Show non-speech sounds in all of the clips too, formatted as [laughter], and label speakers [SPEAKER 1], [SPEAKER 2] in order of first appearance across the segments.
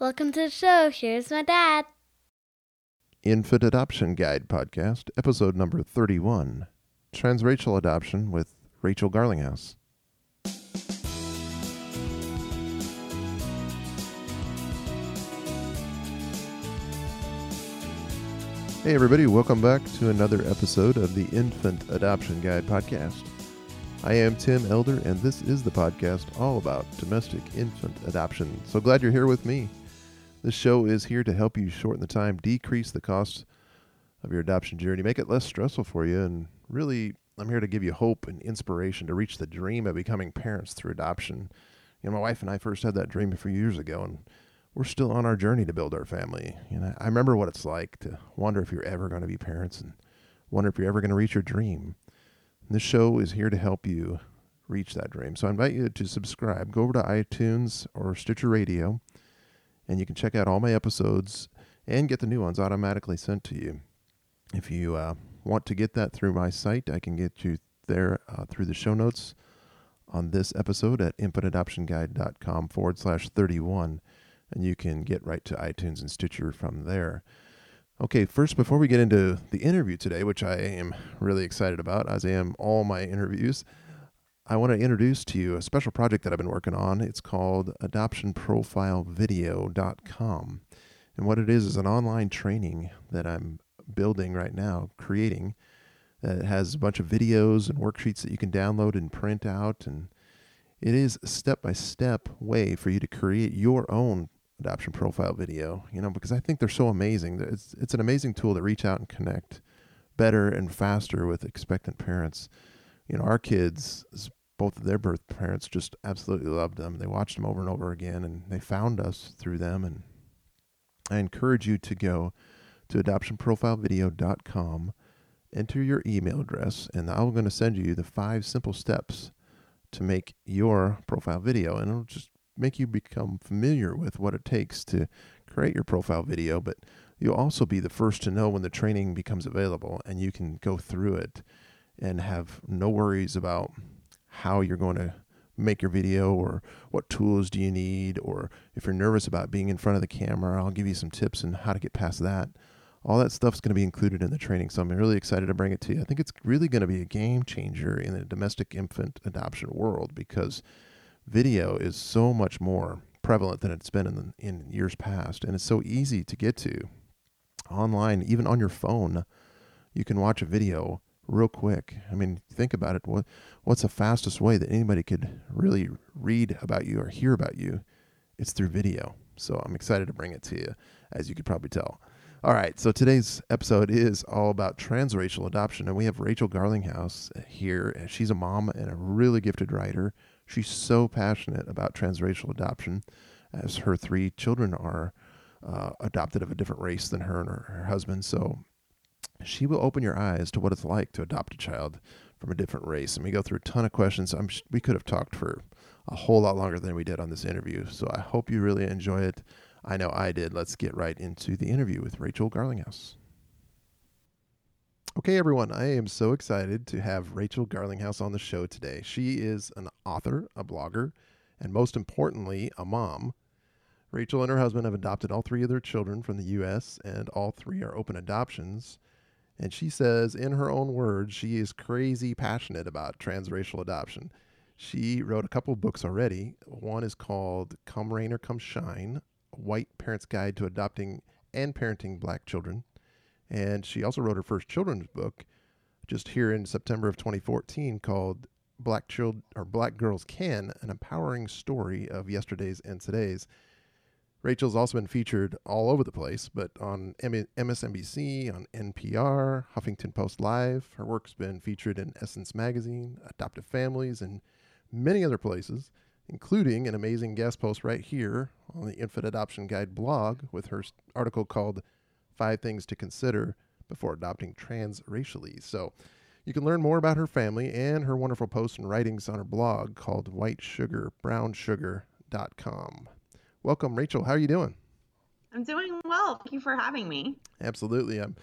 [SPEAKER 1] Welcome to the show. Here's my dad.
[SPEAKER 2] Infant Adoption Guide Podcast, episode number 31 Transracial Adoption with Rachel Garlinghouse. Hey, everybody, welcome back to another episode of the Infant Adoption Guide Podcast. I am Tim Elder, and this is the podcast all about domestic infant adoption. So glad you're here with me. This show is here to help you shorten the time, decrease the cost of your adoption journey, make it less stressful for you, and really, I'm here to give you hope and inspiration to reach the dream of becoming parents through adoption. You know, my wife and I first had that dream a few years ago, and we're still on our journey to build our family. You know, I remember what it's like to wonder if you're ever going to be parents and wonder if you're ever going to reach your dream. And this show is here to help you reach that dream. So I invite you to subscribe. Go over to iTunes or Stitcher Radio and you can check out all my episodes and get the new ones automatically sent to you. If you uh, want to get that through my site, I can get you there uh, through the show notes on this episode at infantadoptionguide.com forward slash 31, and you can get right to iTunes and Stitcher from there. Okay, first, before we get into the interview today, which I am really excited about, as I am all my interviews, I want to introduce to you a special project that I've been working on. It's called adoptionprofilevideo.com. And what it is is an online training that I'm building right now, creating. That has a bunch of videos and worksheets that you can download and print out. And it is a step by step way for you to create your own adoption profile video, you know, because I think they're so amazing. It's, it's an amazing tool to reach out and connect better and faster with expectant parents you know, our kids, both of their birth parents, just absolutely loved them. They watched them over and over again, and they found us through them. And I encourage you to go to adoptionprofilevideo.com, enter your email address, and I'm going to send you the five simple steps to make your profile video, and it'll just make you become familiar with what it takes to create your profile video. But you'll also be the first to know when the training becomes available, and you can go through it and have no worries about how you're going to make your video or what tools do you need or if you're nervous about being in front of the camera i'll give you some tips on how to get past that. All that stuff's going to be included in the training so i'm really excited to bring it to you. I think it's really going to be a game changer in the domestic infant adoption world because video is so much more prevalent than it's been in, the, in years past and it's so easy to get to. Online even on your phone you can watch a video real quick. I mean, think about it. What what's the fastest way that anybody could really read about you or hear about you? It's through video. So I'm excited to bring it to you, as you could probably tell. All right, so today's episode is all about transracial adoption, and we have Rachel Garlinghouse here. She's a mom and a really gifted writer. She's so passionate about transracial adoption, as her three children are uh, adopted of a different race than her and her, her husband. So she will open your eyes to what it's like to adopt a child from a different race. And we go through a ton of questions. I'm, we could have talked for a whole lot longer than we did on this interview. So I hope you really enjoy it. I know I did. Let's get right into the interview with Rachel Garlinghouse. Okay, everyone, I am so excited to have Rachel Garlinghouse on the show today. She is an author, a blogger, and most importantly, a mom. Rachel and her husband have adopted all three of their children from the U.S., and all three are open adoptions. And she says, in her own words, she is crazy passionate about transracial adoption. She wrote a couple books already. One is called Come Rain or Come Shine White Parent's Guide to Adopting and Parenting Black Children. And she also wrote her first children's book just here in September of 2014 called Black Child or Black Girls Can, an empowering story of yesterday's and today's. Rachel's also been featured all over the place, but on MSNBC, on NPR, Huffington Post Live. Her work's been featured in Essence Magazine, Adoptive Families, and many other places, including an amazing guest post right here on the Infant Adoption Guide blog with her article called Five Things to Consider Before Adopting Transracially. So you can learn more about her family and her wonderful posts and writings on her blog called whitesugarbrownsugar.com. Welcome, Rachel. How are you doing?
[SPEAKER 3] I'm doing well. Thank you for having me.
[SPEAKER 2] Absolutely. I'm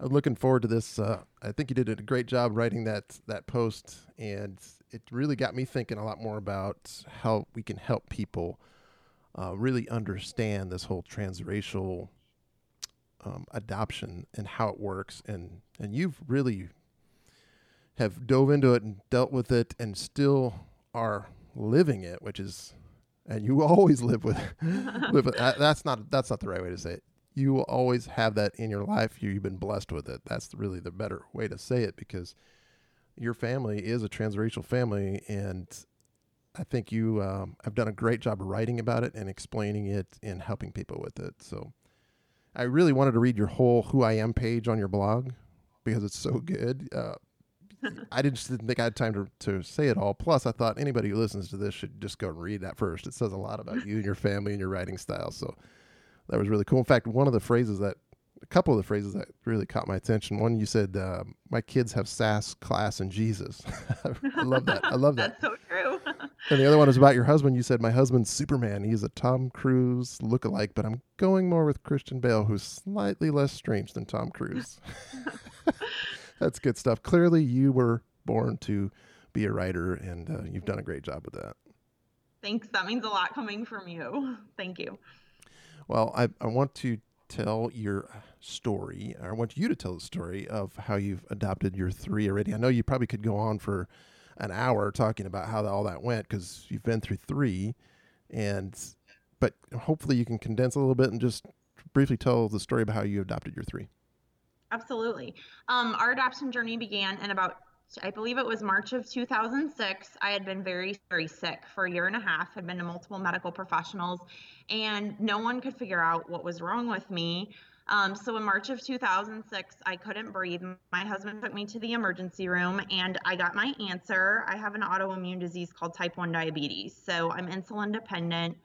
[SPEAKER 2] I'm looking forward to this. Uh, I think you did a great job writing that that post, and it really got me thinking a lot more about how we can help people uh, really understand this whole transracial um, adoption and how it works, and and you've really have dove into it and dealt with it, and still are living it, which is, and you always live with, [laughs] live with. That's not that's not the right way to say it. You will always have that in your life. You've been blessed with it. That's really the better way to say it because your family is a transracial family, and I think you um, have done a great job of writing about it and explaining it and helping people with it. So I really wanted to read your whole Who I Am page on your blog because it's so good. Uh, I just didn't think I had time to, to say it all. Plus, I thought anybody who listens to this should just go and read that first. It says a lot about you and your family and your writing style. So that was really cool. In fact, one of the phrases that a couple of the phrases that really caught my attention. One, you said, uh, "My kids have sass, class, and Jesus." [laughs] I love that. I love [laughs]
[SPEAKER 3] that. That's so true. [laughs]
[SPEAKER 2] and the other one is about your husband. You said, "My husband's Superman. He's a Tom Cruise look-alike, but I'm going more with Christian Bale, who's slightly less strange than Tom Cruise." That's good stuff. Clearly, you were born to be a writer, and uh, you've done a great job with that.
[SPEAKER 3] Thanks. That means a lot coming from you. [laughs] Thank you.
[SPEAKER 2] Well, I, I want to tell your story. I want you to tell the story of how you've adopted your three already. I know you probably could go on for an hour talking about how all that went because you've been through three, and but hopefully you can condense a little bit and just briefly tell the story about how you adopted your three.
[SPEAKER 3] Absolutely. Um, our adoption journey began in about I believe it was March of 2006. I had been very, very sick for a year and a half, had been to multiple medical professionals, and no one could figure out what was wrong with me. Um, so in March of 2006, I couldn't breathe. My husband took me to the emergency room and I got my answer. I have an autoimmune disease called type 1 diabetes. So I'm insulin dependent.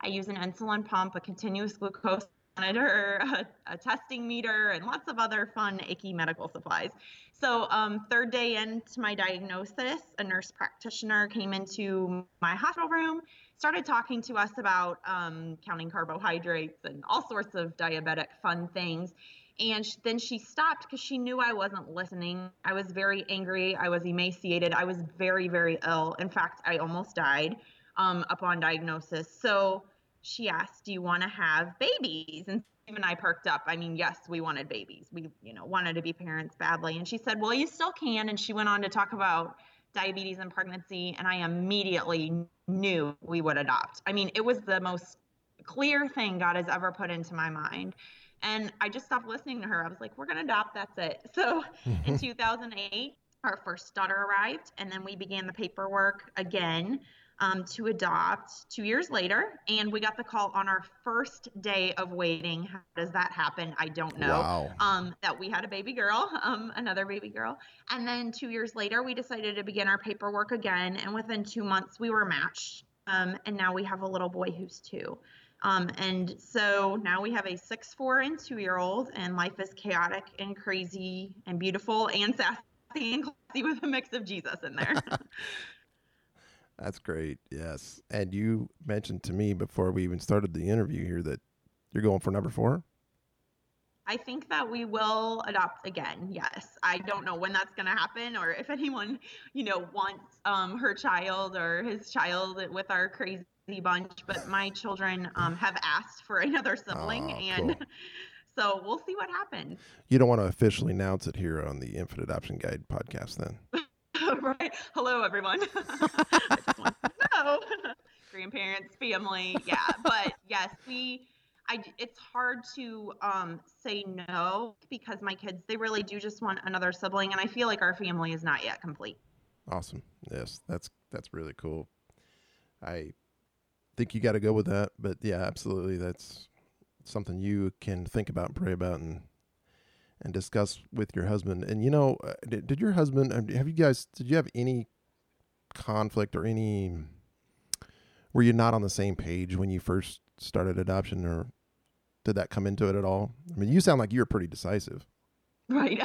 [SPEAKER 3] I use an insulin pump, a continuous glucose monitor, a, a, testing meter, and lots of other fun, icky medical supplies. So, um, third day into my diagnosis, a nurse practitioner came into my hospital room, started talking to us about um, counting carbohydrates and all sorts of diabetic fun things. And then she stopped because she knew I wasn't listening. I was very angry. I was emaciated. I was very, very ill. In fact, I almost died um, upon diagnosis. So, she asked, "Do you want to have babies?" And Steve and I perked up. I mean, yes, we wanted babies. We, you know, wanted to be parents badly. And she said, "Well, you still can." And she went on to talk about diabetes and pregnancy, and I immediately knew we would adopt. I mean, it was the most clear thing God has ever put into my mind. And I just stopped listening to her. I was like, "We're going to adopt. That's it." [laughs] So, in mm-hmm. 2008, our first daughter arrived, and then we began the paperwork again um, to adopt two years later. And we got the call on our first day of waiting. How does that happen? I don't know.
[SPEAKER 2] Wow.
[SPEAKER 3] Um, that we had a baby girl, [laughs] um, another baby girl. And then two years later, we decided to begin our paperwork again. And within two months, we were matched. Um, and now we have a little boy who's two. Um, and so now we have a six, four, and two year old, and life is chaotic and crazy and beautiful and sassy and classy with a mix of Jesus in there. [laughs] [laughs]
[SPEAKER 2] That's great. Yes. And you mentioned to me before we even started the interview here that you're going for number four.
[SPEAKER 3] I think that we will adopt again. Yes. I don't know when that's going to happen or if anyone, you know, wants um, her child or his child with our crazy bunch, but my children um, have asked for another sibling. Oh, and cool. [laughs] so we'll see what happens.
[SPEAKER 2] You don't want to officially announce it here on the Infant Adoption Guide podcast then. [laughs] [laughs]
[SPEAKER 3] right. Hello, everyone. [laughs] no. [laughs] Grandparents, family. Yeah. But yes, we, I, it's hard to um, say no because my kids, they really do just want another sibling. And I feel like our family is not yet complete.
[SPEAKER 2] Awesome. Yes. That's, that's really cool. I think you got to go with that. But yeah, absolutely. That's something you can think about and pray about and and discuss with your husband. And you know, uh, did, did your husband have you guys? Did you have any conflict or any? Were you not on the same page when you first started adoption, or did that come into it at all? I mean, you sound like you're pretty decisive.
[SPEAKER 3] Right.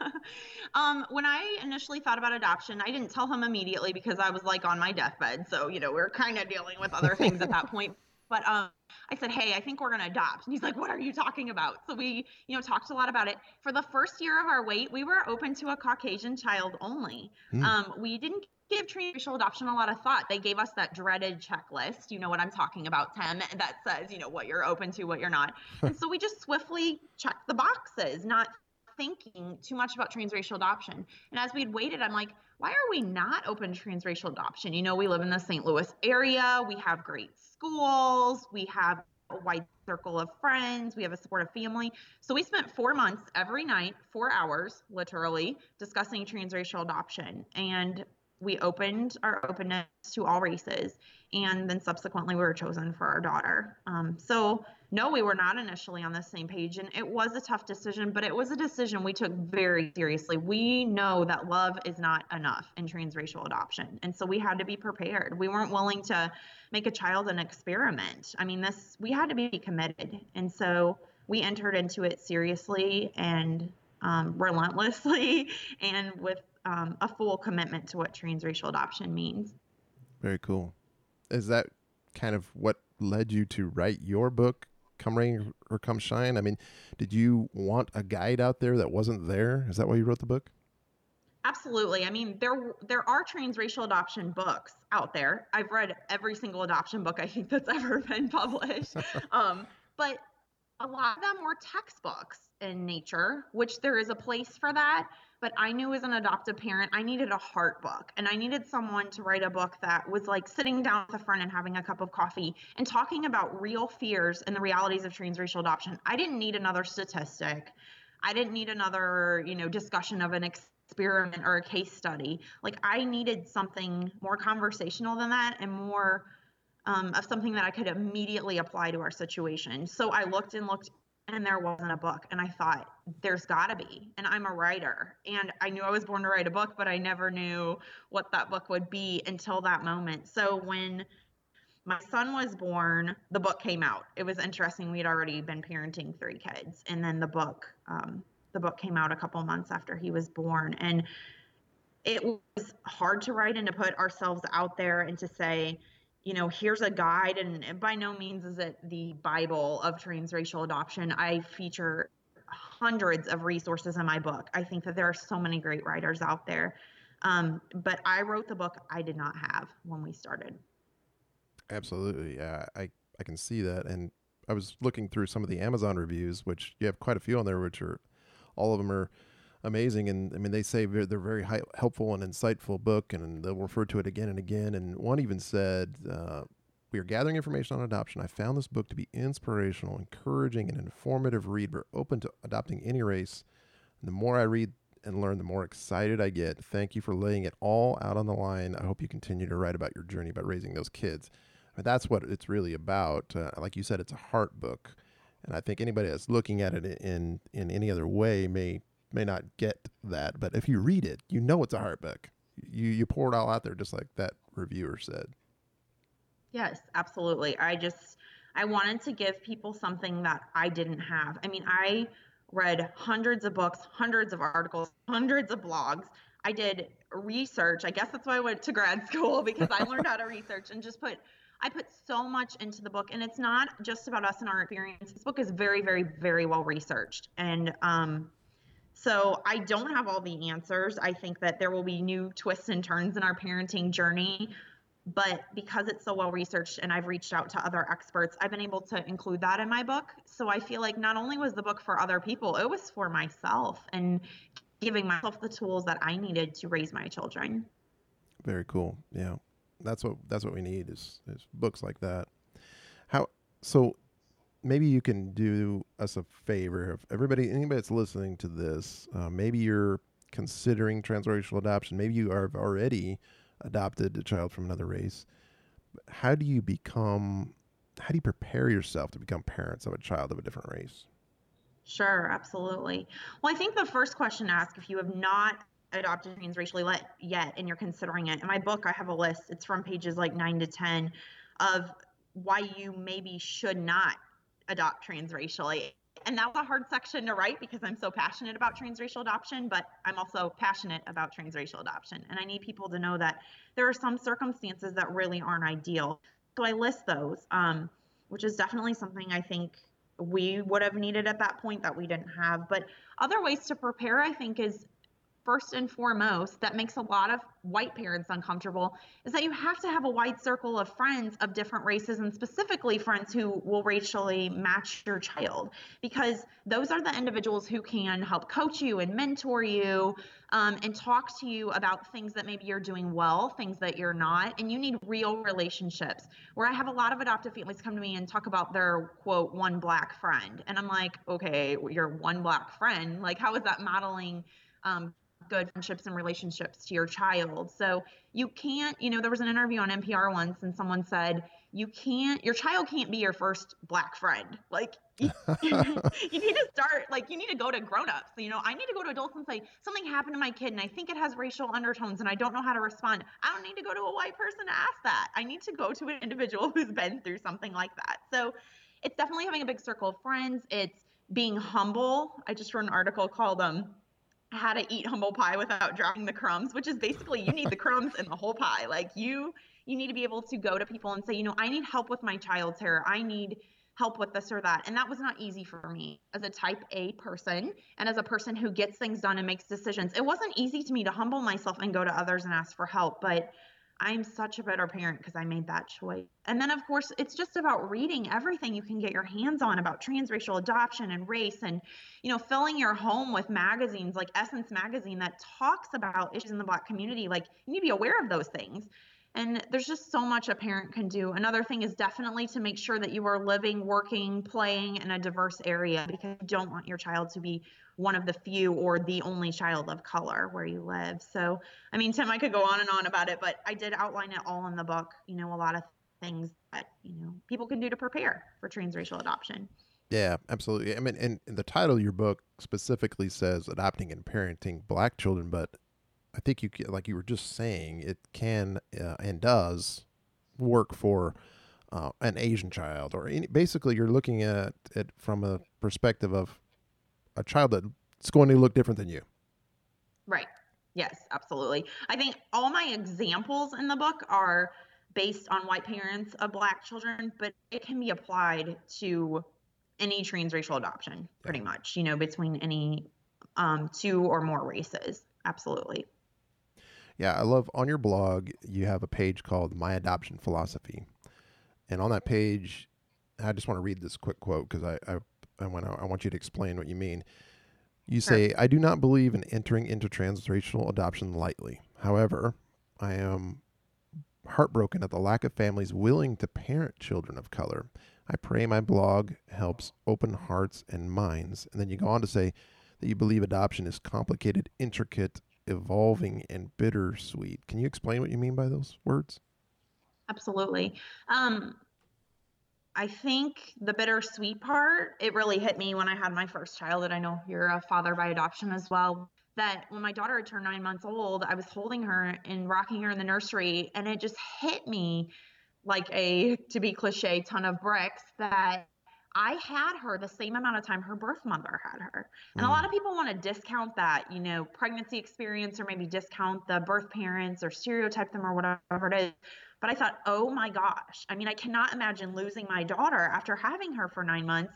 [SPEAKER 3] [laughs] um, when I initially thought about adoption, I didn't tell him immediately because I was like on my deathbed. So, you know, we are kind of dealing with other things at that [laughs] point. But um, I said, hey, I think we're going to adopt. And he's like, what are you talking about? So we, you know, talked a lot about it. For the first year of our wait, we were open to a Caucasian child only. Mm. Um, we didn't give transracial adoption a lot of thought. They gave us that dreaded checklist. You know what I'm talking about, Tim, that says, you know, what you're open to, what you're not. and so we just swiftly checked the boxes, not thinking too much about transracial adoption. And as we'd waited, I'm like, why are we not open to transracial adoption? You know, we live in the St. Louis area, we have great schools, we have a wide circle of friends, we have a supportive family. So we spent four months every night, four hours literally, discussing transracial adoption. And we opened our openness to all races and then subsequently we were chosen for our daughter um, so no we were not initially on the same page and it was a tough decision but it was a decision we took very seriously we know that love is not enough in transracial adoption and so we had to be prepared we weren't willing to make a child an experiment i mean this we had to be committed and so we entered into it seriously and um, relentlessly [laughs] and with um, a full commitment to what transracial adoption means.
[SPEAKER 2] Very cool. Is that kind of what led you to write your book, Come Rain or Come Shine? I mean, did you want a guide out there that wasn't there? Is that why you wrote the book?
[SPEAKER 3] Absolutely. I mean, there there are transracial adoption books out there. I've read every single adoption book I think that's [laughs] ever been published. [laughs] um, but a lot of them were textbooks in nature, which there is a place for that. But I knew as an adoptive parent, I needed a heart book and I needed someone to write a book that was like sitting down at the front and having a cup of coffee and talking about real fears and the realities of transracial adoption. I didn't need another statistic. I didn't need another, you know, discussion of an experiment or a case study. Like I needed something more conversational than that and more um, of something that I could immediately apply to our situation. So I looked and looked and there wasn't a book and i thought there's got to be and i'm a writer and i knew i was born to write a book but i never knew what that book would be until that moment so when my son was born the book came out it was interesting We'd already been parenting three kids and then the book um, the book came out a couple months after he was born and it was hard to write and to put ourselves out there and to say you know, here's a guide, and by no means is it the Bible of transracial adoption. I feature hundreds of resources in my book. I think that there are so many great writers out there. Um, but I wrote the book I did not have when we started.
[SPEAKER 2] Absolutely. Yeah, I, I can see that. And I was looking through some of the Amazon reviews, which you have quite a few on there, which are all of them are amazing. And I mean, they say they're, they're very helpful and insightful book, and they'll refer to it again and again. And one even said, uh, "We are gathering information on adoption. I found this book to be inspirational, encouraging, and informative read. We're open to adopting any race. And the more I read." And learn, the more excited I get. Thank you for laying it all out on the line. I hope you continue to write about your journey about raising those kids. I mean, that's what it's really about. Uh, like you said, it's a heart book, and I think anybody that's looking at it in in any other way may may not get that, but if you read it, you know it's a heart book. You you pour it all out there, just like that reviewer said.
[SPEAKER 3] Yes, absolutely. I just I wanted to give people something that I didn't have. I mean, I read hundreds of books, hundreds of articles, hundreds of blogs. I did research. I guess that's why I went to grad [laughs] school because I learned how to research and just put I put so much into the book and it's not just about us and our experience. This book is very very very well researched and um so I don't have all the answers. I think that there will be new twists and turns in our parenting journey. But because it's so well researched and I've reached out to other experts, I've been able to include that in my book. So I feel like not only was the book for other people, it was for myself and giving myself the tools that I needed to raise my children.
[SPEAKER 2] Very cool. Yeah. That's what that's what we need is, is books like that. How so maybe you can do us a favor. If everybody, anybody that's listening to this, uh, maybe you're considering transracial adoption. Maybe you are already adopted a child from another race. How do you become? How do you prepare yourself to become parents of a child of a different race?
[SPEAKER 3] Sure, absolutely. Well, I think the first question to ask if you have not adopted transracially yet and you're considering it. In my book, I have a list. It's from pages like nine to ten of why you maybe should not adopt transracially. And that was a hard section to write because I'm so passionate about transracial adoption, but I'm also passionate about transracial adoption. And I need people to know that there are some circumstances that really aren't ideal. So I list those. Um, which is definitely something I think we would have needed at that point that we didn't have. But other ways to prepare, I think, is first and foremost that makes a lot of white parents uncomfortable is that you have to have a wide circle of friends of different races and specifically friends who will racially match your child because those are the individuals who can help coach you and mentor you um, and talk to you about things that maybe you're doing well things that you're not and you need real relationships. Where i have a lot of adoptive families come to me and talk about their quote one black friend and i'm like okay you're one black friend like how is that modeling um, good friendships and relationships to your child. So you can't, you know, there was an interview on NPR once and someone said, you can't, your child can't be your first black friend. Like [laughs] you, need to start, like you need to go to grown-ups. You know, I need to go to adults and say, something happened to my kid and I think it has racial undertones and I don't know how to respond. I don't need to go to a white person to ask that. I need to go to an individual [laughs] who's been through something like that. So it's definitely having a big circle of friends. It's being humble. I just wrote an article called um how to eat humble pie without dropping the crumbs, which is basically you need the crumbs in the whole pie. Like you you need to be able to go to people and say, you know, I need help with my child's hair. I need help with this or that. And that was not easy for me as a type A person and as a person who gets things done and makes decisions. It wasn't easy to me to humble myself and go to others and ask for help, but I'm such a better parent because I made that choice. And then, of course, it's just about reading everything you can get your hands on about transracial adoption and race and, you know, filling your home with magazines like Essence Magazine that talks about issues in the Black community. Like, you need to be aware of those things. And there's just so much a parent can do. Another thing is definitely to make sure that you are living, working, playing in a diverse area because you don't want your child to be one of the few or the only child of color where you live. So, I mean, Tim, I could go on and on about it, but I did outline it all in the book. You know, a lot of things that, you know, people can do to prepare for transracial adoption.
[SPEAKER 2] Yeah, absolutely. I mean, and, the title of your book specifically says adopting and parenting black children, but I think you like you were just saying it can uh, and does work for uh, an Asian child or any, basically you're looking at it from a perspective of a child that's going to look different than you.
[SPEAKER 3] Right. Yes, absolutely. I think all my examples in the book are based on white parents of black children, but it can be applied to any transracial adoption pretty much, you know, between any um, two or more races. Absolutely.
[SPEAKER 2] Yeah, I love on your blog, you have a page called My Adoption Philosophy. And on that page, I just want to read this quick quote because I, I, I, want I want you to explain what you mean. You say, I do not believe in entering into transracial adoption lightly. However, I am heartbroken at the lack of families willing to parent children of color. I pray my blog helps open hearts and minds. And then you go on to say that you believe adoption is complicated, intricate, evolving and bittersweet. Can you explain what you mean by those words?
[SPEAKER 3] Absolutely. Um, I think the bittersweet part, it really hit me when I had my first child. And I know you're a father by adoption as well. That when my daughter turned nine months old, I was holding her and rocking her in the nursery, and it just hit me like a, to be cliche, ton of bricks that I had her the same amount of time her birth mother had her. And mm. a lot of people want to discount that, you know, pregnancy experience or maybe discount the birth parents or stereotype them or whatever it is. But I thought, oh my gosh, I mean, I cannot imagine losing my daughter after having her for nine months.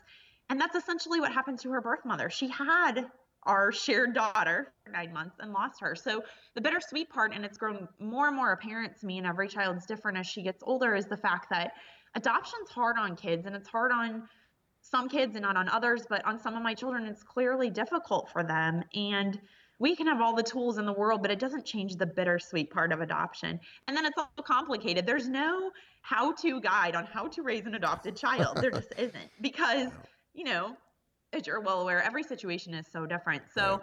[SPEAKER 3] And that's essentially what happened to her birth mother. She had our shared daughter for nine months and lost her. So the bittersweet part, and it's grown more and more apparent to me, and every child's different as she gets older, is the fact that adoption's hard on kids and it's hard on some kids and not on others, but on some of my children, it's clearly difficult for them. And we can have all the tools in the world, but it doesn't change the bittersweet part of adoption. And then it's also complicated. There's no how to guide on how to raise an adopted child. There just [laughs] isn't because, you know, as you're well aware, every situation is so different. So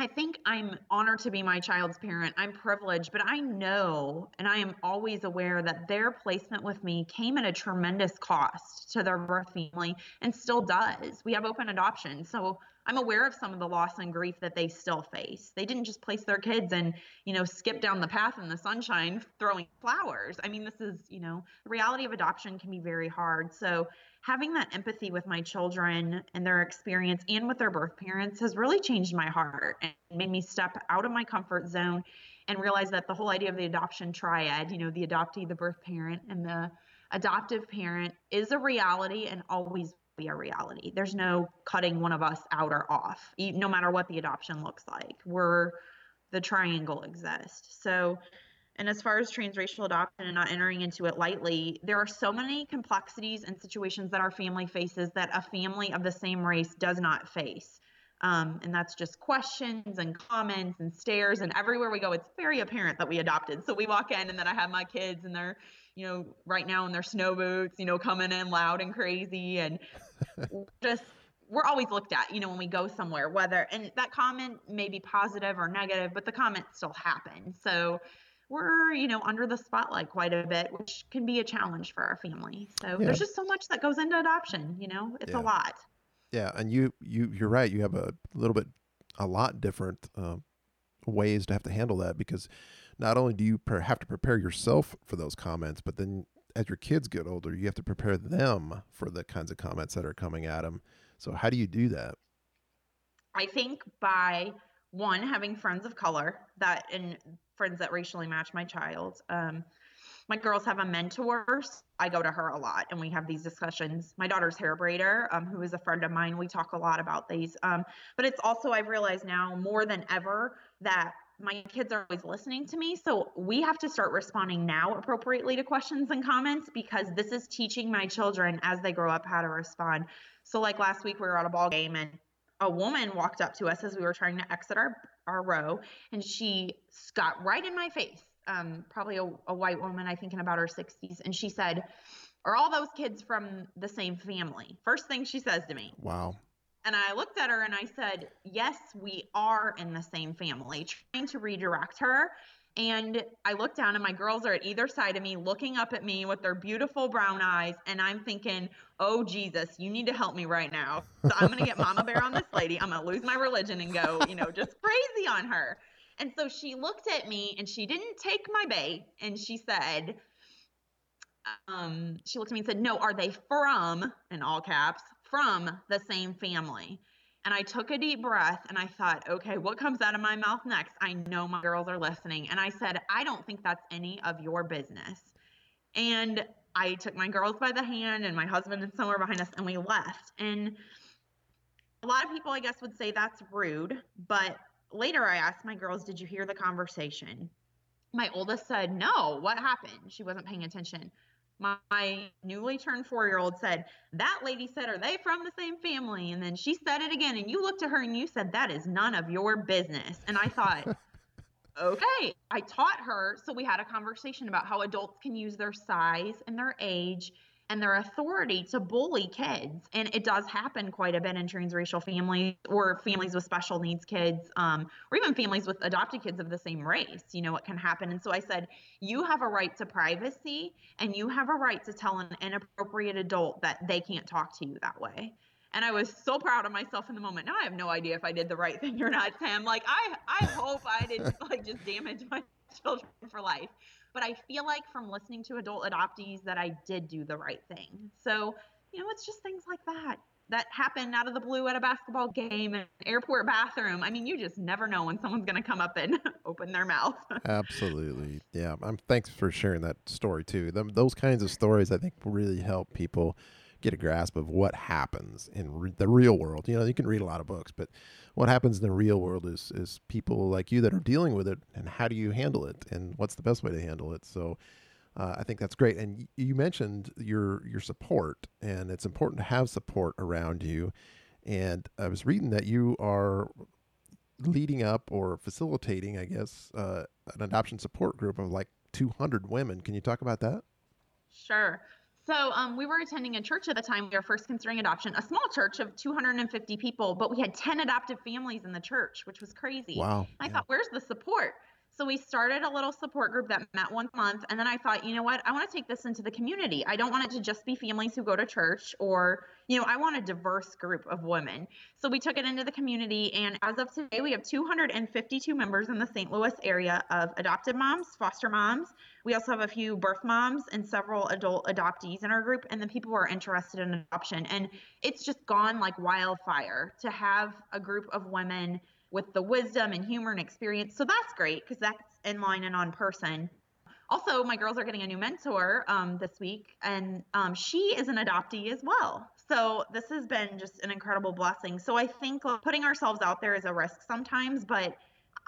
[SPEAKER 3] I think I'm honored to be my child's parent. I'm privileged, but I know and I am always aware that their placement with me came at a tremendous cost to their birth family and still does. We have open adoption. So I'm aware of some of the loss and grief that they still face. They didn't just place their kids and, you know, skip down the path in the sunshine throwing flowers. I mean, this is, you know, the reality of adoption can be very hard. So having that empathy with my children and their experience and with their birth parents has really changed my heart and made me step out of my comfort zone and realize that the whole idea of the adoption triad, you know, the adoptee, the birth parent, and the adoptive parent is a reality and always be a reality. There's no cutting one of us out or off, no matter what the adoption looks like. We're the triangle exists. So, and as far as transracial adoption and not entering into it lightly, there are so many complexities and situations that our family faces that a family of the same race does not face. Um, and that's just questions and comments and stares. And everywhere we go, it's very apparent that we adopted. So we walk in, and then I have my kids, and they're, you know, right now in their snow boots, you know, coming in loud and crazy. And just, we're always looked at, you know, when we go somewhere, whether, and that comment may be positive or negative, but the comment still happens. So, we're you know under the spotlight quite a bit which can be a challenge for our family so yeah. there's just so much that goes into adoption you know it's yeah. a lot
[SPEAKER 2] yeah, and you you you're right. You have a little bit, a lot different uh, ways to have to handle that because not only do you per- have to prepare yourself for those comments, but then as your kids get older, you have to prepare them for the kinds of comments that are coming at them. So how do you do that?
[SPEAKER 3] I think by one having friends of color that and friends that racially match my child. Um, my girls have a mentor. I go to her a lot and we have these discussions. My daughter's hair braider, um, who is a friend of mine, we talk a lot about these. Um, but it's also, I've realized now more than ever that my kids are always listening to me. So we have to start responding now appropriately to questions and comments because this is teaching my children as they grow up how to respond. So, like last week, we were at a ball game and a woman walked up to us as we were trying to exit our, our row and she got right in my face um, probably a, a white woman, I think in about her 60s, and she said, Are all those kids from the same family? First thing she says to me.
[SPEAKER 2] Wow.
[SPEAKER 3] And I looked at her and I said, Yes, we are in the same family, trying to redirect her. And I looked down, and my girls are at either side of me, looking up at me with their beautiful brown eyes. And I'm thinking, Oh, Jesus, you need to help me right now. So I'm going to get Mama Bear on this lady. I'm going to lose my religion and go, you know, just crazy on her. And so she looked at me and she didn't take my bait and she said, um, she looked at me and said, No, are they from, in all caps, from the same family? And I took a deep breath and I thought, okay, what comes out of my mouth next? I know my girls are listening. And I said, I don't think that's any of your business. And I took my girls by the hand and my husband and somewhere behind us and we left. And a lot of people, I guess, would say that's rude, but later I asked my girls, Did you hear the conversation? My oldest said, No, what happened? She wasn't paying attention. My, newly turned four year old said, That lady said, Are they from the same family? And then she said it again. And you looked at her and you said, That is none of your business. And I thought, [laughs] Okay. I taught her. So we had a conversation about how adults can use their size and their age and their authority to bully kids. And it does happen quite a bit in transracial families or families with special needs kids, um, or even families with adopted kids of the same race. You know, what can happen. And so I said, You have a right to privacy, and you have a right to tell an inappropriate adult that they can't talk to you that way. And I was so proud of myself in the moment. Now I have no idea if I did the right thing or not, Sam. Like I, I hope I didn't like just damage [laughs] my children for life but I feel like from listening to adult adoptees that I did do the right thing. So, you know, it's just things like that that happen out of the blue at a basketball game an airport bathroom. I mean, you just never know when someone's going to come up and [laughs] open their mouth. [laughs]
[SPEAKER 2] Absolutely. Yeah. I'm thanks for sharing that story too. those kinds of stories I think really help people get a grasp of what happens in re- the real world. You know, you can read a lot of books, but what happens in the real world is is people like you that are dealing with it, and how do you handle it, and what's the best way to handle it. So. Uh, I think that's great, and you mentioned your your support, and it's important to have support around you. And I was reading that you are leading up or facilitating, I guess, uh, an adoption support group of like 200 women. Can you talk about that?
[SPEAKER 3] Sure. So um, we were attending a church at the time. We were first considering adoption, a small church of 250 people, but we had 10 adoptive families in the church, which was crazy.
[SPEAKER 2] Wow.
[SPEAKER 3] I yeah. thought, where's the support? So we started a little support group that met once a month. And then I thought, you know what? I want to take this into the community. I don't want it to just be families who go to church or, you know, I want a diverse group of women. So we took it into the community. And as of today, we have 252 members in the St. Louis area of adopted moms, foster moms. We also have a few birth moms and several adult adoptees in our group, and then people who are interested in adoption. And it's just gone like wildfire to have a group of women with the wisdom and humor and experience. So that's great because that's in line and on person. also, my girls are getting a new mentor um, this week, and um, she is an adoptee as well. So this has been just an incredible blessing. So I think putting ourselves out there is a risk sometimes, but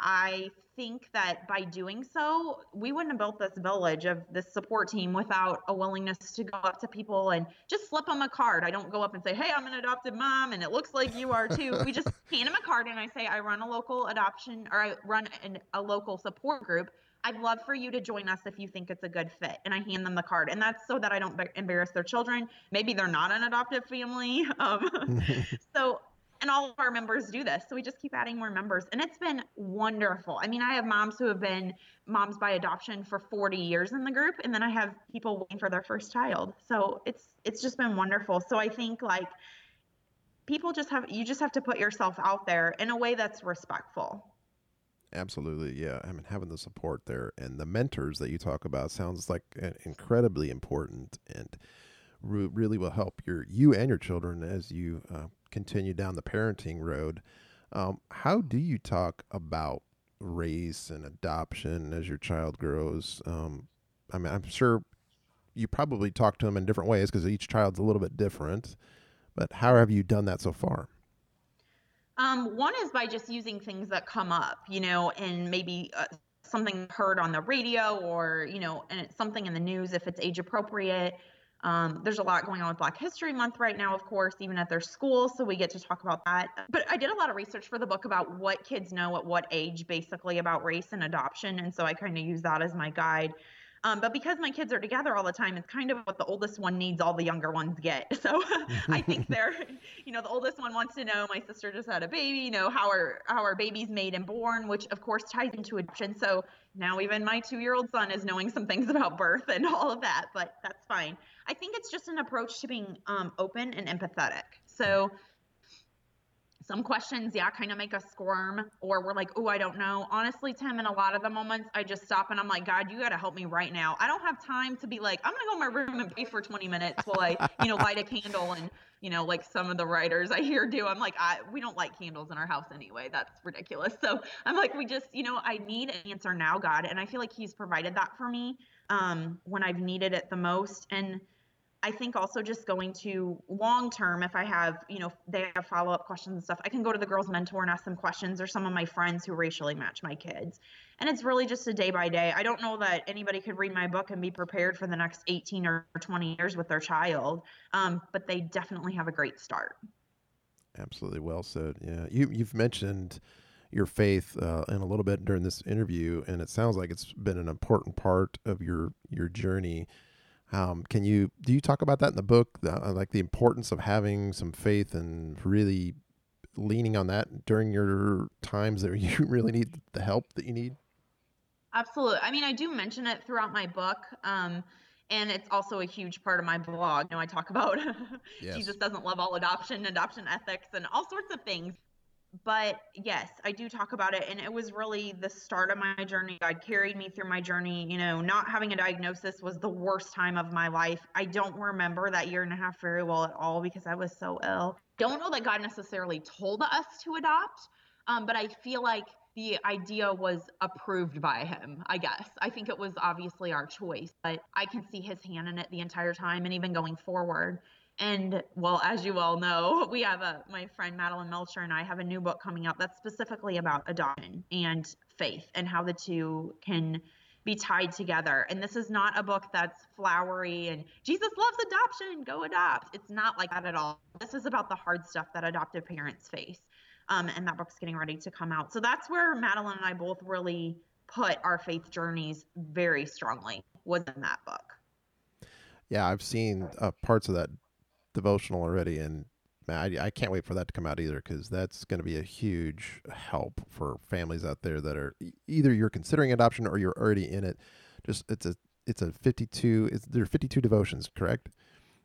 [SPEAKER 3] I think that by doing so, we wouldn't have built this village of this support team without a willingness to go up to people and just slip them a card. I don't go up and say, Hey, I'm an adopted mom and it looks like you are too. we just [laughs] hand them a card and I say, I run a local adoption or I run an, a local support group. I'd love for you to join us if you think it's a good fit. And I hand them the card. And that's so that I don't embarrass their children. Maybe they're not an adoptive family. [laughs] Um, [laughs] so and all of our members do this. So we just keep adding more members. And it's been wonderful. I mean, I have moms who have been moms by adoption for 40 years in the group, and then I have people waiting for their first child. So it's it's just been wonderful. So I think like people just have you just have to put yourself out there in a way that's respectful.
[SPEAKER 2] Absolutely, yeah. I mean, having the support there and the mentors that you talk about sounds like incredibly important and really will help your you and your children as you uh, continue down the parenting road. Um, how do you talk about race and adoption as your child grows? Um, I mean, I'm sure you probably talk to them in different ways because each child's a little bit different. But how have you done that so far?
[SPEAKER 3] Um, one is by just using things that come up, you know, and maybe uh, something heard on the radio or, you know, and it's something in the news if it's age appropriate. Um, there's a lot going on with Black History Month right now, of course, even at their school. So we get to talk about that. But I did a lot of research for the book about what kids know at what age, basically, about race and adoption. And so I kind of use that as my guide. Um, but because my kids are together all the time, it's kind of what the oldest one needs, all the younger ones get. [laughs] So I think [laughs] they're, you know, the oldest one wants to know. My sister just had a baby. You know, how are how are babies made and born, which of course ties into adoption. So now even my two-year-old son is knowing some things about birth and all of that. But that's fine. I think it's just an approach to being um, open and empathetic. So some questions, yeah, kind of make us squirm, or we're like, oh, I don't know. Honestly, Tim, in a lot of the moments, I just stop and I'm like, God, you got to help me right now. I don't have time to be like, I'm gonna go in my room and pray for 20 minutes while I, you know, light a candle and, you know, like some of the writers I hear do. I'm like, I we don't light candles in our house anyway. That's ridiculous. So I'm like, we just, you know, I need an answer now, God, and I feel like He's provided that for me um, when I've needed it the most, and I think also just going to long term, if I have, you know, they have follow up questions and stuff, I can go to the girls' mentor and ask them questions or some of my friends who racially match my kids. And it's really just a day by day. I don't know that anybody could read my book and be prepared for the next 18 or 20 years with their child, um, but they definitely have a great start.
[SPEAKER 2] Absolutely. Well said. Yeah. You, you've mentioned your faith uh, in a little bit during this interview, and it sounds like it's been an important part of your, your journey um, can you do you talk about that in the book, the, uh, like the importance of having some faith and really leaning on that during your times that [laughs] you really need the help that you need?
[SPEAKER 3] Absolutely. I mean, I do mention it throughout my book. Um, and it's also a huge part of my blog. You know, I talk about [laughs] yes. Jesus doesn't love all adoption, adoption ethics, and all sorts of things but yes, I do talk about it. And it was really the start of my journey. God carried me through my journey. You know, not having a diagnosis was the worst time of my life. I don't remember that year and a half very well at all because I was so ill. Don't know that God necessarily told us to adopt, um, but I feel like the idea was approved by him, I guess. I think it was obviously our choice, but I can see his hand in it the entire time and even going forward. And well, as you all know, we have a my friend Madeleine Melcher and I have a new book coming out that's specifically about adoption and faith and how the two can be tied together. And this is not a book that's flowery and Jesus loves adoption, go adopt. It's not like that at all. This is about the hard stuff that adoptive parents face. Um, and that book's getting ready to come out. So that's where Madeleine and I both really put our faith journeys very strongly was in that book.
[SPEAKER 2] Yeah, I've seen uh, parts of that devotional already, and man, I, I can't wait for that to come out either because that's going to be a huge help for families out there that are either you're considering adoption or you're already in it. Just it's a it's a 52 it's there are 52 devotions correct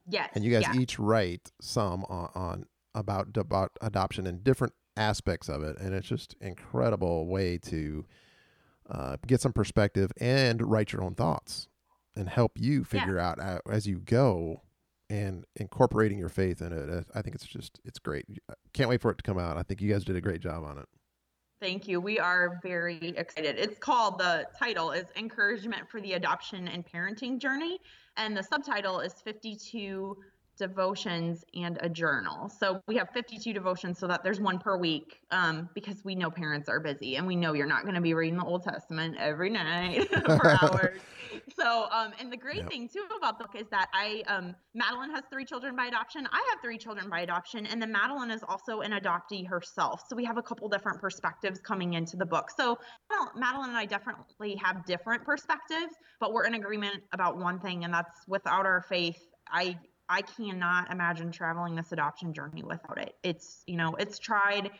[SPEAKER 3] yes
[SPEAKER 2] and you guys
[SPEAKER 3] yeah.
[SPEAKER 2] each write some on, on about about adoption and different aspects of it and it's just incredible way to uh, get some perspective and write your own thoughts and help you figure yeah. out uh, as you go and incorporating your faith in it. Uh, I think it's just it's great. Uh, can't wait for it to come out. I think you guys did a great job on it.
[SPEAKER 3] Thank you. We are very excited. It's called the title is Encouragement for the Adoption and Parenting Journey, and the subtitle is 52 devotions and a journal. So we have 52 devotions so that there's one per week um, because we know parents are busy and we know you're not going to be reading the Old Testament every night [laughs] for [laughs] hours. So, um, and the great yep. thing too about the book is that I, um, Madeleine has three children by adoption. I have three children by adoption, and then Madeleine is also an adoptee herself. So we have a couple different perspectives coming into the book. So well, Madeleine and I definitely have different perspectives, but we're in agreement about one thing, and that's without our faith, I I cannot imagine traveling this adoption journey without it. It's, you know, it's tried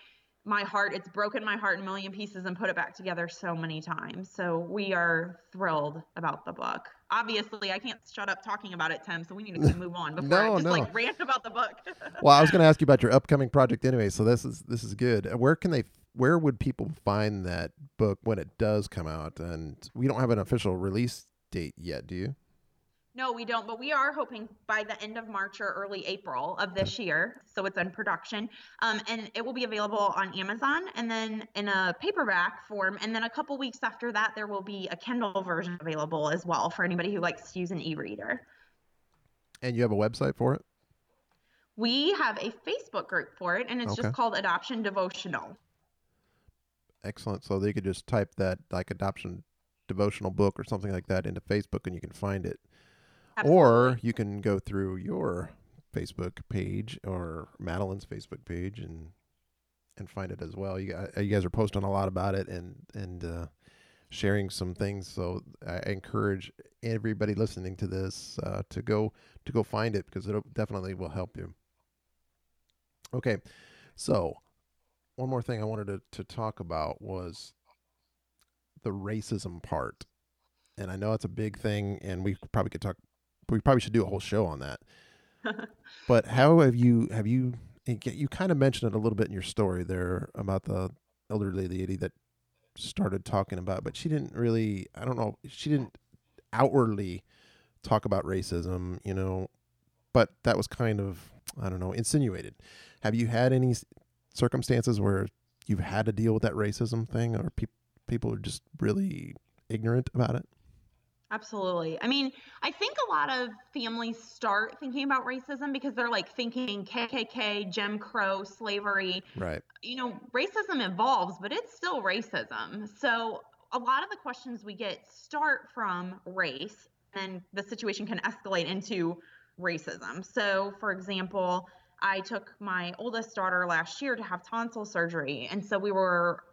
[SPEAKER 3] my heart, it's broken my heart in a million pieces and put it back together so many times. So we are thrilled about the book. Obviously, I can't shut up talking about it, Tim, so we need to move on before [laughs] no, I just no. like rant about the book. [laughs]
[SPEAKER 2] well, I was going to ask you about your upcoming project anyway, so this is this is good. Where can they where would people find that book when it does come out? And we don't have an official release date yet, do you?
[SPEAKER 3] No, we don't, but we are hoping by the end of March or early April of this year. So it's in production. Um, and it will be available on Amazon and then in a paperback form. And then a couple weeks after that, there will be a Kindle version available as well for anybody who likes to use an e reader.
[SPEAKER 2] And you have a website for it?
[SPEAKER 3] We have a Facebook group for it, and it's okay. just called Adoption Devotional.
[SPEAKER 2] Excellent. So they could just type that like adoption devotional book or something like that into Facebook and you can find it. Absolutely. Or you can go through your Facebook page or Madeleine's Facebook page and and find it as well. You guys, you guys are posting a lot about it and and uh, sharing some things. So I encourage everybody listening to this uh, to go to go find it because it definitely will help you. Okay, so one more thing I wanted to, to talk about was the racism part. And I know it's a big thing, and we probably could talk we probably should do a whole show on that. [laughs] but how have you have you eh, you kind of mentioned it a little bit in your story there about the elderly lady that started talking about, but she didn't really. I don't know. She didn't outwardly talk about racism, you know, but that was kind of I don't know insinuated. Have you had any circumstances where you've had to deal with that racism thing, or pe- people are just really ignorant about it?
[SPEAKER 3] Absolutely. I mean, I think a lot of families start thinking about racism because they're like thinking KKK, Jim Crow, slavery.
[SPEAKER 2] Right.
[SPEAKER 3] You know, racism evolves, but it's still racism. So a lot of the questions we get start from race, and the situation can escalate into racism. So, for example, I took my oldest daughter last year to have tonsil surgery. And so we were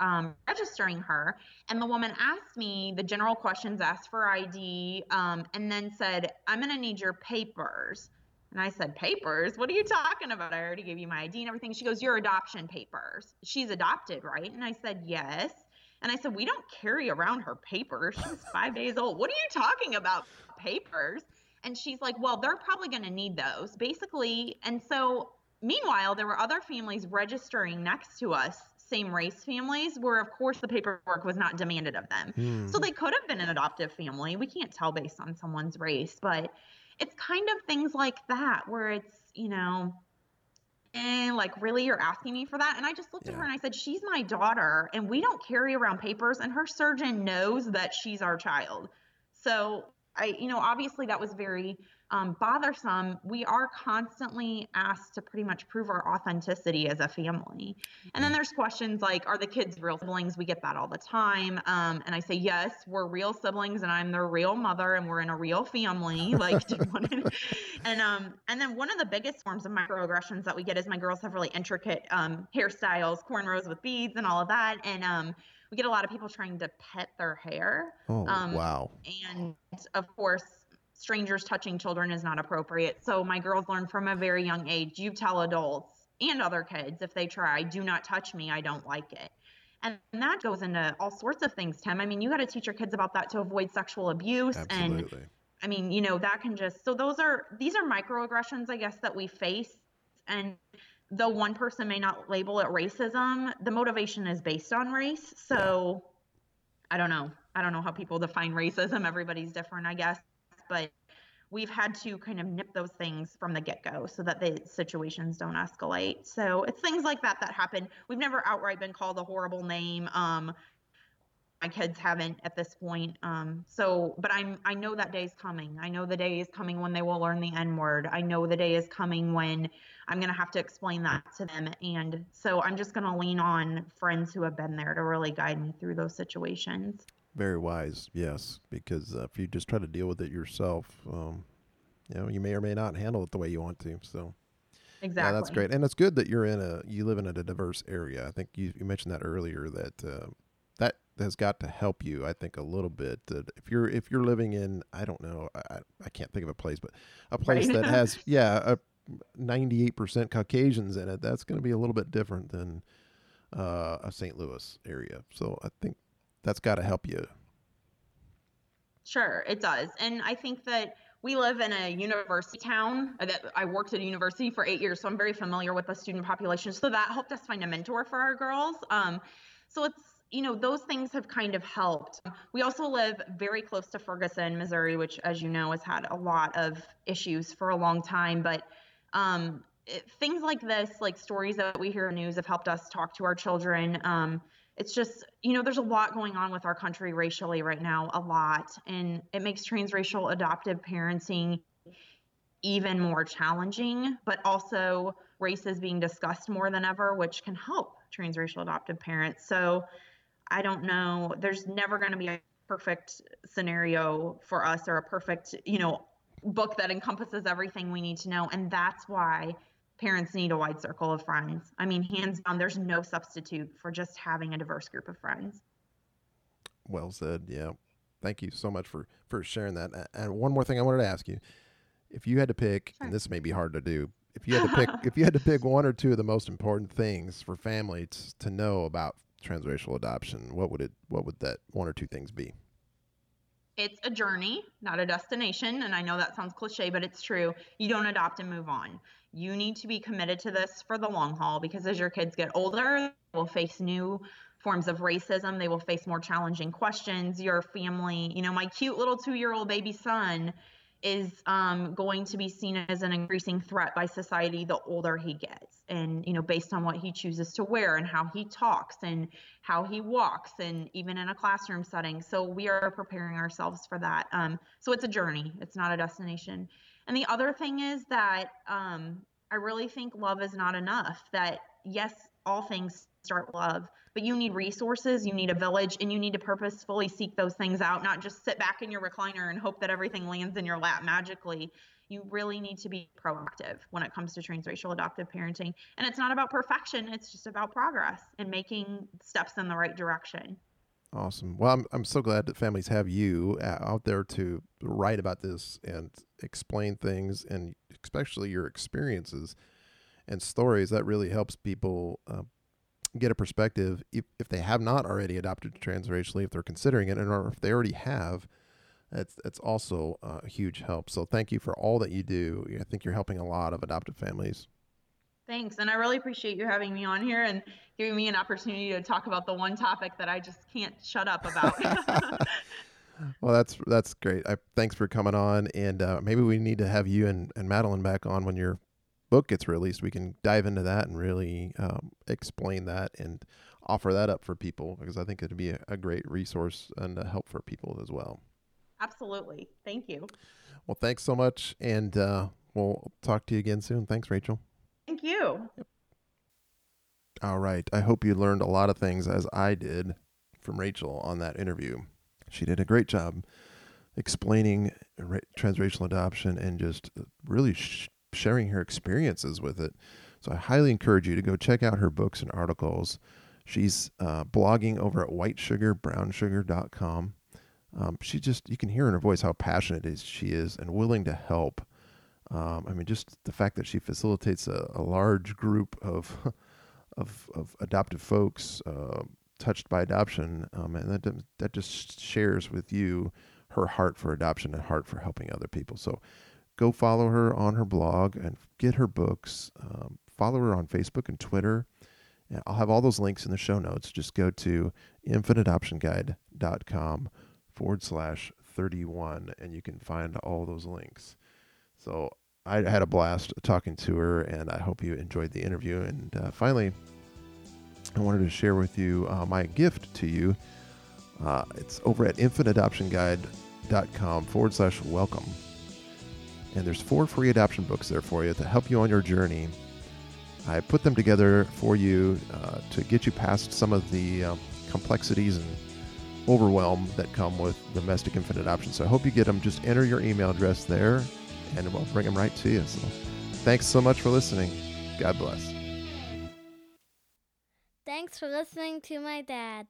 [SPEAKER 3] um, registering her, and the woman asked me the general questions, asked for ID, um, and then said, "I'm going to need your papers." And I said, "Papers? What are you talking about? I already gave you my ID and everything." She goes, "Your adoption papers. She's adopted, right?" And I said, "Yes." And I said, "We don't carry around her papers. She's five days old. What are you talking about, papers?" And she's like, "Well, they're probably going to need those, basically." And so Meanwhile, there were other families registering next to us same race families where of course the paperwork was not demanded of them. Mm. So they could have been an adoptive family. We can't tell based on someone's race, but it's kind of things like that where it's, you know, and like really you're asking me for that and i just looked yeah. at her and i said she's my daughter and we don't carry around papers and her surgeon knows that she's our child so i you know obviously that was very um, bothersome, we are constantly asked to pretty much prove our authenticity as a family. And then mm. there's questions like, are the kids real siblings? We get that all the time. Um, and I say, yes, we're real siblings, and I'm their real mother, and we're in a real family. [laughs] Like, [laughs] and um, and then one of the biggest forms of microaggressions that we get is my girls have really intricate um, hairstyles, cornrows with beads, and all of that, and um we get a lot of people trying to pet their hair.
[SPEAKER 2] Oh, um, wow.
[SPEAKER 3] And of course, strangers touching children is not appropriate. So my girls learn from a very young age. You tell adults and other kids if they try, do not touch me. I don't like it. And that goes into all sorts of things, Tim. I mean, you got to teach your kids about that to avoid sexual abuse. Absolutely. And I mean, you know, that can just, so those are, these are microaggressions, I guess, that we face. And though one person may not label it racism, the motivation is based on race. So I don't know. I don't know how people define racism. Everybody's different, I guess but we've had to kind of nip those things from the get-go so that the situations don't escalate. So it's things like that that happen. We've never outright been called a horrible name. Um, my kids haven't at this point. Um, so but i'm i know that day is coming. I know the day is coming when they will learn the n word i know the day is coming when i'm going to have to explain that to them. And so i'm just going to lean on friends who have been there to really guide me through those situations
[SPEAKER 2] very wise, yes, because uh, if you just try to deal with it yourself, um, you know, you may or may not handle it the way you want to. So,
[SPEAKER 3] exactly,
[SPEAKER 2] yeah, that's great, and it's good that you're in a you live in a diverse area. I think you, you mentioned that earlier that uh, that has got to help you. I think a little bit. That if you're if you're living in I don't know I I can't think of a place, but a place right. that has [laughs] yeah a 98% Caucasians in it, that's going to be a little bit different than uh, a St. Louis area. So I think that's got to help you.
[SPEAKER 3] Sure, it does. And I think that we live in a university town uh, that I worked at a university for eight years, so I'm very familiar with the student population. So that helped us find a mentor for our girls. Um, so it's you know those things have kind of helped. We also live very close to Ferguson, Missouri, which, as you know, has had a lot of issues for a long time. But um, it, things like this, like stories that we hear in news, have helped us talk to our children. Um, it's just you know there's a lot going on with our country racially right now a lot and it makes transracial adoptive parenting even more challenging but also race is being discussed more than ever which can help transracial adoptive parents. So i don't know there's never going to be a perfect scenario for us or a perfect you know book that encompasses everything we need to know and that's why parents need a wide circle of friends. I mean, hands down, there's no substitute for just having a diverse group of friends.
[SPEAKER 2] Well said. Yeah. Thank you so much for for sharing that. And one more thing I wanted to ask you. If you had to pick, sure. and this may be hard to do, if you had to pick [laughs] if you had to pick one or two of the most important things for families to know about transracial adoption, what would it what would that one or two things be?
[SPEAKER 3] It's a journey, not a destination. And I know that sounds cliche, but it's true. You don't adopt and move on. You need to be committed to this for the long haul because as your kids get older, they will face new forms of racism. They will face more challenging questions. Your family, you know, my cute little two year old baby son is um, going to be seen as an increasing threat by society the older he gets. And you know based on what he chooses to wear and how he talks and how he walks and even in a classroom setting. So we are preparing ourselves for that. Um, so it's a journey. It's not a destination and the other thing is that um, i really think love is not enough that yes all things start love but you need resources, you need a village, and you need to purposefully seek those things out, not just sit back in your recliner and hope that everything lands in your lap magically. You really need to be proactive when it comes to transracial adoptive parenting. And it's not about perfection, it's just about progress and making steps in the right direction.
[SPEAKER 2] Awesome. Well, I'm, I'm so glad that families have you uh, out there to write about this and explain things, and especially your experiences and stories. That really helps people uh, get a perspective if, if they have not already adopted transracially, if they're considering it, and or if they already have. That's that's also a huge help. So thank you for all that you do. I think you're helping a lot of adoptive families.
[SPEAKER 3] Thanks, and I really appreciate you having me on here and giving me an opportunity to talk about the one topic that I just can't shut up about. [laughs]
[SPEAKER 2] well, that's that's great. I, thanks for coming on, and uh, maybe we need to have you and, and Madeleine back on when you're book gets released, we can dive into that and really um, explain that and offer that up for people because I think it'd be a, a great resource and a help for people as well.
[SPEAKER 3] Absolutely. Thank you.
[SPEAKER 2] Well, thanks so much. And uh, we'll talk to you again soon. Thanks, Rachel.
[SPEAKER 3] Thank you.
[SPEAKER 2] All right. I hope you learned a lot of things as I did from Rachel on that interview. She did a great job explaining transracial adoption and just really sh- sharing her experiences with it. So I highly encourage you to go check out her books and articles. She's uh, blogging over at whitesugarbrownsugar.com. Um, she just, you can hear in her voice how passionate is she is and willing to help. Um, I mean, just the fact that she facilitates a, a large group of, [laughs] of, of adopted folks uh, touched by adoption, um, and that, that just shares with you her heart for adoption and heart for helping other people. So go follow her on her blog and get her books. Um, follow her on Facebook and Twitter. And I'll have all those links in the show notes. Just go to infantadoptionguide.com forward slash 31, and you can find all those links. So I had a blast talking to her, and I hope you enjoyed the interview. And uh, finally, I wanted to share with you uh, my gift to you. Uh, it's over at infantadoptionguide.com forward slash welcome. And there's four free adoption books there for you to help you on your journey. I put them together for you uh, to get you past some of the um, complexities and overwhelm that come with domestic infant adoption. So I hope you get them. Just enter your email address there and we'll bring them right to you. So thanks so much for listening. God bless.
[SPEAKER 1] Thanks for listening to my dad.